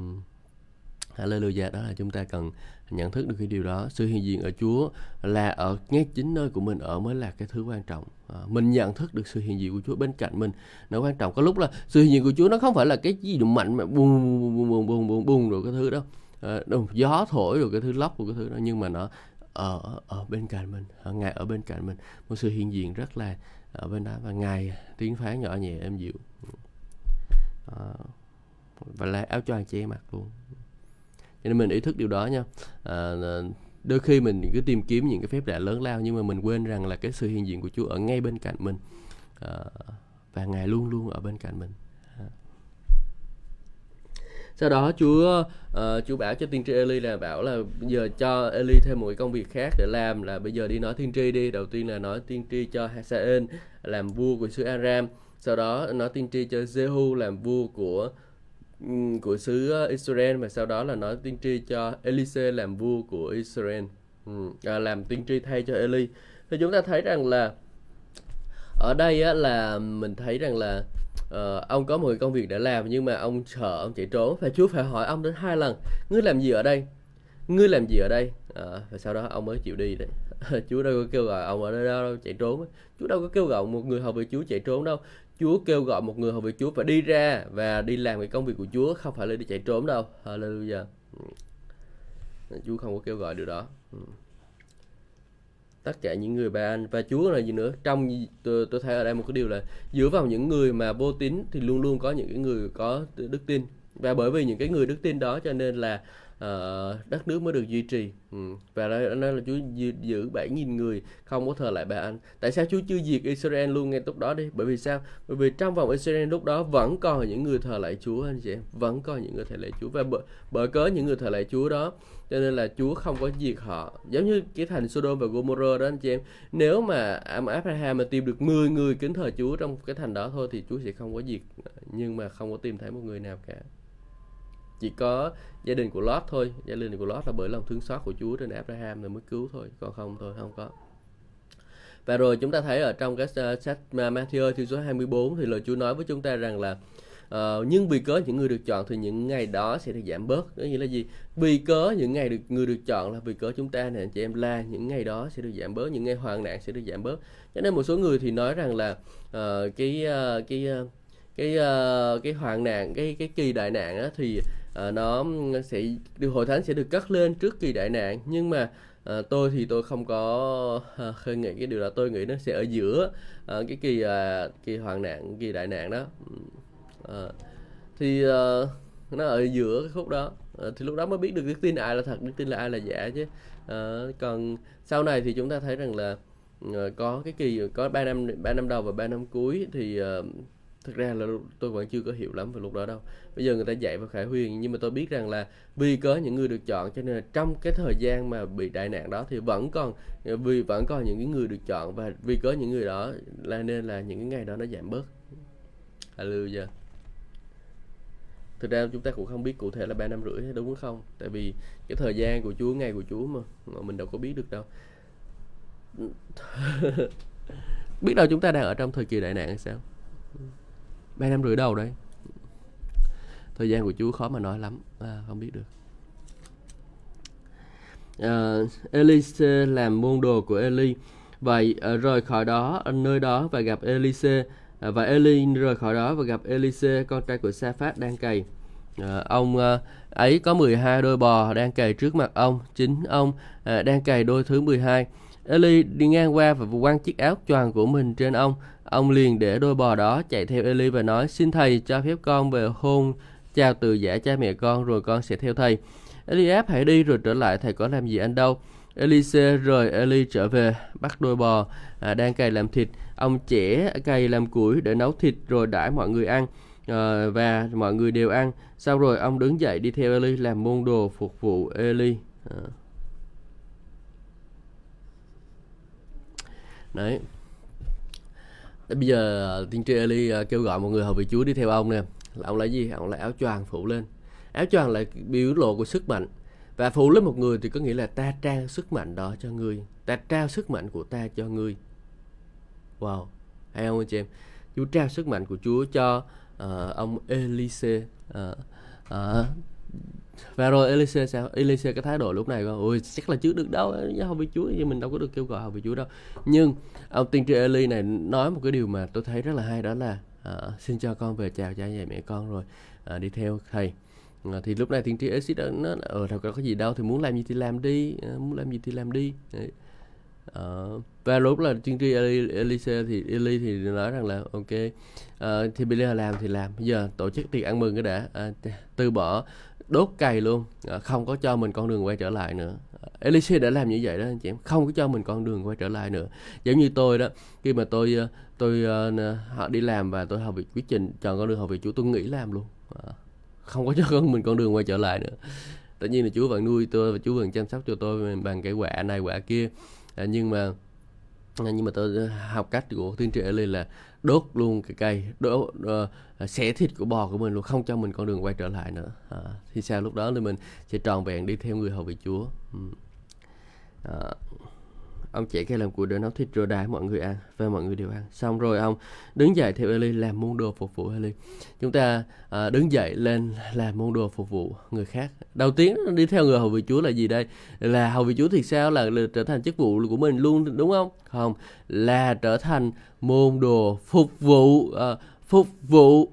Hallelujah đó là chúng ta cần nhận thức được cái điều đó sự hiện diện ở Chúa là ở ngay chính nơi của mình ở mới là cái thứ quan trọng à, mình nhận thức được sự hiện diện của Chúa bên cạnh mình nó quan trọng có lúc là sự hiện diện của Chúa nó không phải là cái gì mạnh mà bùng bùng bùng bùng bùng bùng rồi cái thứ đó à, đâu, gió thổi rồi cái thứ lóc rồi cái thứ đó nhưng mà nó ở ở bên cạnh mình ở ngài ở bên cạnh mình. Một sự hiện diện rất là ở bên đó. Và ngài tiếng phán nhỏ nhẹ êm dịu à, ờ, và là áo choàng che mặt luôn. Cho nên mình ý thức điều đó nha. À, đôi khi mình cứ tìm kiếm những cái phép lạ lớn lao nhưng mà mình quên rằng là cái sự hiện diện của Chúa ở ngay bên cạnh mình. À, và ngài luôn luôn ở bên cạnh mình sau đó Chúa uh, Chúa bảo cho tiên tri Eli là bảo là bây giờ cho Eli thêm một cái công việc khác để làm là bây giờ đi nói tiên tri đi. Đầu tiên là nói tiên tri cho Hazael làm vua của xứ Aram sau đó nói tiên tri cho Jehu làm vua của của xứ ờ, Israel và sau đó là nói tiên tri cho Elise làm vua của Israel. À, làm tiên tri thay cho Eli. Thì chúng ta thấy rằng là ở đây á, là mình thấy rằng là uh, ông có một công việc để làm nhưng mà ông sợ ông chạy trốn. Và Chúa phải hỏi ông đến hai lần. Ngươi làm gì ở đây? Ngươi làm gì ở đây? Ờ, à, và sau đó ông mới chịu đi đấy. Chúa đâu có kêu gọi ông ở đây đâu chạy trốn. Chúa đâu có kêu gọi một người hầu việc Chúa chạy trốn đâu. Chúa kêu gọi một người hầu việc Chúa phải đi ra và đi làm cái công việc của Chúa không phải là đi chạy trốn đâu. Hallelujah. Ừ. Chúa không có kêu gọi điều đó. Ừ tất cả những người bà anh. Và Chúa là gì nữa? Trong tôi, tôi thấy ở đây một cái điều là dựa vào những người mà vô tín thì luôn luôn có những cái người có đức tin. Và bởi vì những cái người đức tin đó cho nên là uh, đất nước mới được duy trì. Ừ. và đó, đó là Chúa giữ bảy nghìn người không có thờ lại bà anh. Tại sao Chúa chưa diệt Israel luôn ngay lúc đó đi? Bởi vì sao? Bởi vì trong vòng Israel lúc đó vẫn còn những người thờ lại Chúa anh chị em. Vẫn còn những người thờ lại Chúa. Và bởi, bởi cớ những người thờ lại Chúa đó cho nên là Chúa không có diệt họ. Giống như cái thành Sodom và Gomorrah đó, anh chị em. Nếu mà Abraham mà tìm được 10 người kính thờ Chúa trong cái thành đó thôi thì Chúa sẽ không có diệt, nhưng mà không có tìm thấy một người nào cả. Chỉ có gia đình của Lot thôi. Gia đình của Lot là bởi lòng thương xót của Chúa trên Abraham rồi mới cứu thôi. Còn không thôi, không có. Và rồi chúng ta thấy ở trong cái ờ, sách ờ, Matthew, thư số 24 thì lời Chúa nói với chúng ta rằng là Ờ, nhưng vì cớ những người được chọn thì những ngày đó sẽ được giảm bớt. Có nghĩa là gì? Vì cớ những ngày được người được chọn là vì cớ chúng ta nè chị em là những ngày đó sẽ được giảm bớt những ngày hoạn nạn sẽ được giảm bớt. Cho nên một số người thì nói rằng là uh, cái uh, cái uh, cái uh, cái hoạn nạn cái cái kỳ đại nạn đó thì uh, nó sẽ được hội thánh sẽ được cất lên trước kỳ đại nạn. Nhưng mà uh, tôi thì tôi không có uh, khơi nghĩ cái điều đó. Tôi nghĩ nó sẽ ở giữa uh, cái kỳ uh, kỳ hoạn nạn kỳ đại nạn đó. Ờ. thì uh, nó ở giữa cái khúc đó. Uh, thì lúc đó mới biết được đức tin ai là thật đức tin là ai là giả chứ. Uh, còn sau này thì chúng ta thấy rằng là uh, có cái kỳ có ba năm ba năm đầu và ba năm cuối thì uh, thực ra là tôi vẫn chưa có hiểu lắm về lúc đó đâu. Bây giờ người ta dạy vào khải huyền nhưng mà tôi biết rằng là vì có những người được chọn cho nên là trong cái thời gian mà bị đại nạn đó thì vẫn còn vì vẫn còn những cái người được chọn và vì có những người đó là nên là những cái ngày đó nó giảm bớt. Hallelujah thực ra chúng ta cũng không biết cụ thể là ba năm rưỡi đúng không. Tại vì cái thời gian của chúa ngày của chúa mà, mà mình đâu có biết được đâu. Biết đâu chúng ta đang ở trong thời kỳ đại nạn hay sao? Ba năm rưỡi đầu đấy. Thời gian của chúa khó mà nói lắm. À, không biết được. À, Elise làm môn đồ của Eli. Vậy à, rời khỏi đó nơi đó và gặp Elise À, và Eli rời khỏi đó và gặp Elise con trai của Sa Phát đang cày à, ông à, ấy có 12 đôi bò đang cày trước mặt ông chính ông à, đang cày đôi thứ 12 Eli đi ngang qua và quăng chiếc áo choàng của mình trên ông Ông liền để đôi bò đó chạy theo Eli và nói xin thầy cho phép con về hôn chào từ giả cha mẹ con rồi con sẽ theo thầy. Eliab hãy đi rồi trở lại thầy có làm gì anh đâu. Elise rời Eli trở về bắt đôi bò à, đang cày làm thịt. Ông trẻ cày làm củi để nấu thịt rồi đãi mọi người ăn à, và mọi người đều ăn. Sau rồi ông đứng dậy đi theo Eli làm môn đồ phục vụ Eli. À. Đấy. Bây giờ tiên tri Eli ờ, kêu gọi một người hầu vị Chúa đi theo ông nè. Là ông là gì? Ông là áo choàng phủ lên. Áo choàng là biểu lộ của sức mạnh. Và phủ lên một người thì có nghĩa là ta trao sức mạnh đó cho ngươi ta trao sức mạnh của ta cho ngươi wow hay không anh chị em? Chúa trao sức mạnh của Chúa cho uh, ông Elise uh, uh, và rồi Elise sao? Elise cái thái độ lúc này con ôi chắc là chưa được đâu không với Chúa nhưng mình đâu có được kêu gọi học với Chúa đâu. Nhưng ông tiên tri Eli này nói một cái điều mà tôi thấy rất là hay đó là uh, xin cho con về chào cha và mẹ con rồi uh, đi theo thầy. À, thì lúc này tiên tri Exit đó nó ở đâu có gì đâu thì muốn làm gì thì làm đi à, muốn làm gì thì làm đi. Uh, và lúc là tiên tri Elise thì Eli thì nói rằng là ok uh, thì bây giờ làm thì làm. Bây giờ tổ chức tiệc ăn mừng cái đã. Uh, từ bỏ đốt cày luôn. Uh, không có cho mình con đường quay trở lại nữa. Elise đã làm như vậy đó anh chị em. Không có cho mình con đường quay trở lại nữa. Giống như tôi đó khi mà tôi tôi uh, họ đi làm và tôi học việc quyết trình chọn con đường học việc chú tôi nghĩ làm luôn. Uh, không có cho con mình con đường quay trở lại nữa. Tất nhiên là Chúa vẫn nuôi tôi và Chúa vẫn chăm sóc cho tôi bằng cái quả này quả kia à, nhưng mà à, nhưng mà tôi học cách của tiên tri Eli là đốt luôn cái cây đốt ờ, à, uh, xẻ thịt của bò của mình luôn không cho mình con đường quay trở lại nữa à, thì sao lúc đó thì mình sẽ tròn vẹn đi theo người hầu vị Chúa ừ. à, ông trẻ cái làm của để nấu thịt rồi đá mọi người ăn và mọi người đều ăn. Xong rồi ông đứng dậy theo Eli làm môn đồ phục vụ Eli chúng ta à, đứng dậy lên làm môn đồ phục vụ người khác. Đầu tiên đi theo người hầu vị Chúa là gì đây? Là hầu vị Chúa thì sao? Là, là trở thành chức vụ của mình luôn đúng không? Không là trở thành môn đồ phục vụ à, phục vụ.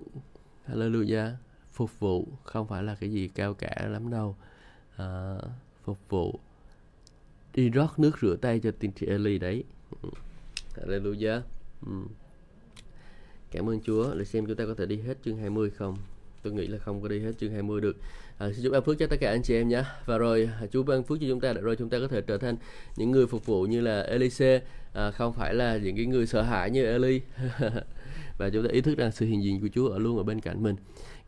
Hallelujah. Phục vụ không phải là cái gì cao cả lắm đâu. À, phục vụ đi rót nước rửa tay cho tiên tri Eli đấy. Hallelujah. Ừ. Cảm ơn Chúa. Để xem chúng ta có thể đi hết chương 20 không? Tôi nghĩ là không có đi hết chương 20 được. À, Xin Chúa ban phước cho tất cả anh chị em nhé. Và rồi à, Chúa ban phước cho chúng ta để rồi chúng ta có thể trở thành những người phục vụ như là Elise. À, Không phải là những cái người sợ hãi như Eli. Và chúng ta ý thức rằng sự hiện diện của Chúa ở luôn ở bên cạnh mình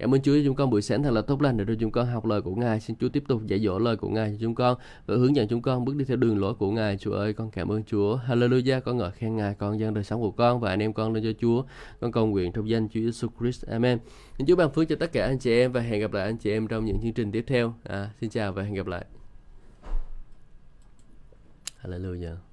Cảm ơn Chúa cho chúng con buổi sáng thật là tốt lành để cho chúng con học lời của Ngài. Xin Chúa tiếp tục dạy dỗ lời của Ngài cho chúng con và hướng dẫn chúng con bước đi theo đường lối của Ngài. Chúa ơi, con cảm ơn Chúa. Hallelujah, con ngợi khen Ngài, con dâng đời sống của con và anh em con lên cho Chúa. Con cầu nguyện trong danh Chúa Jesus Christ. Amen. Xin Chúa ban phước cho tất cả anh chị em và hẹn gặp lại anh chị em trong những chương trình tiếp theo. À, xin chào và hẹn gặp lại. Hallelujah.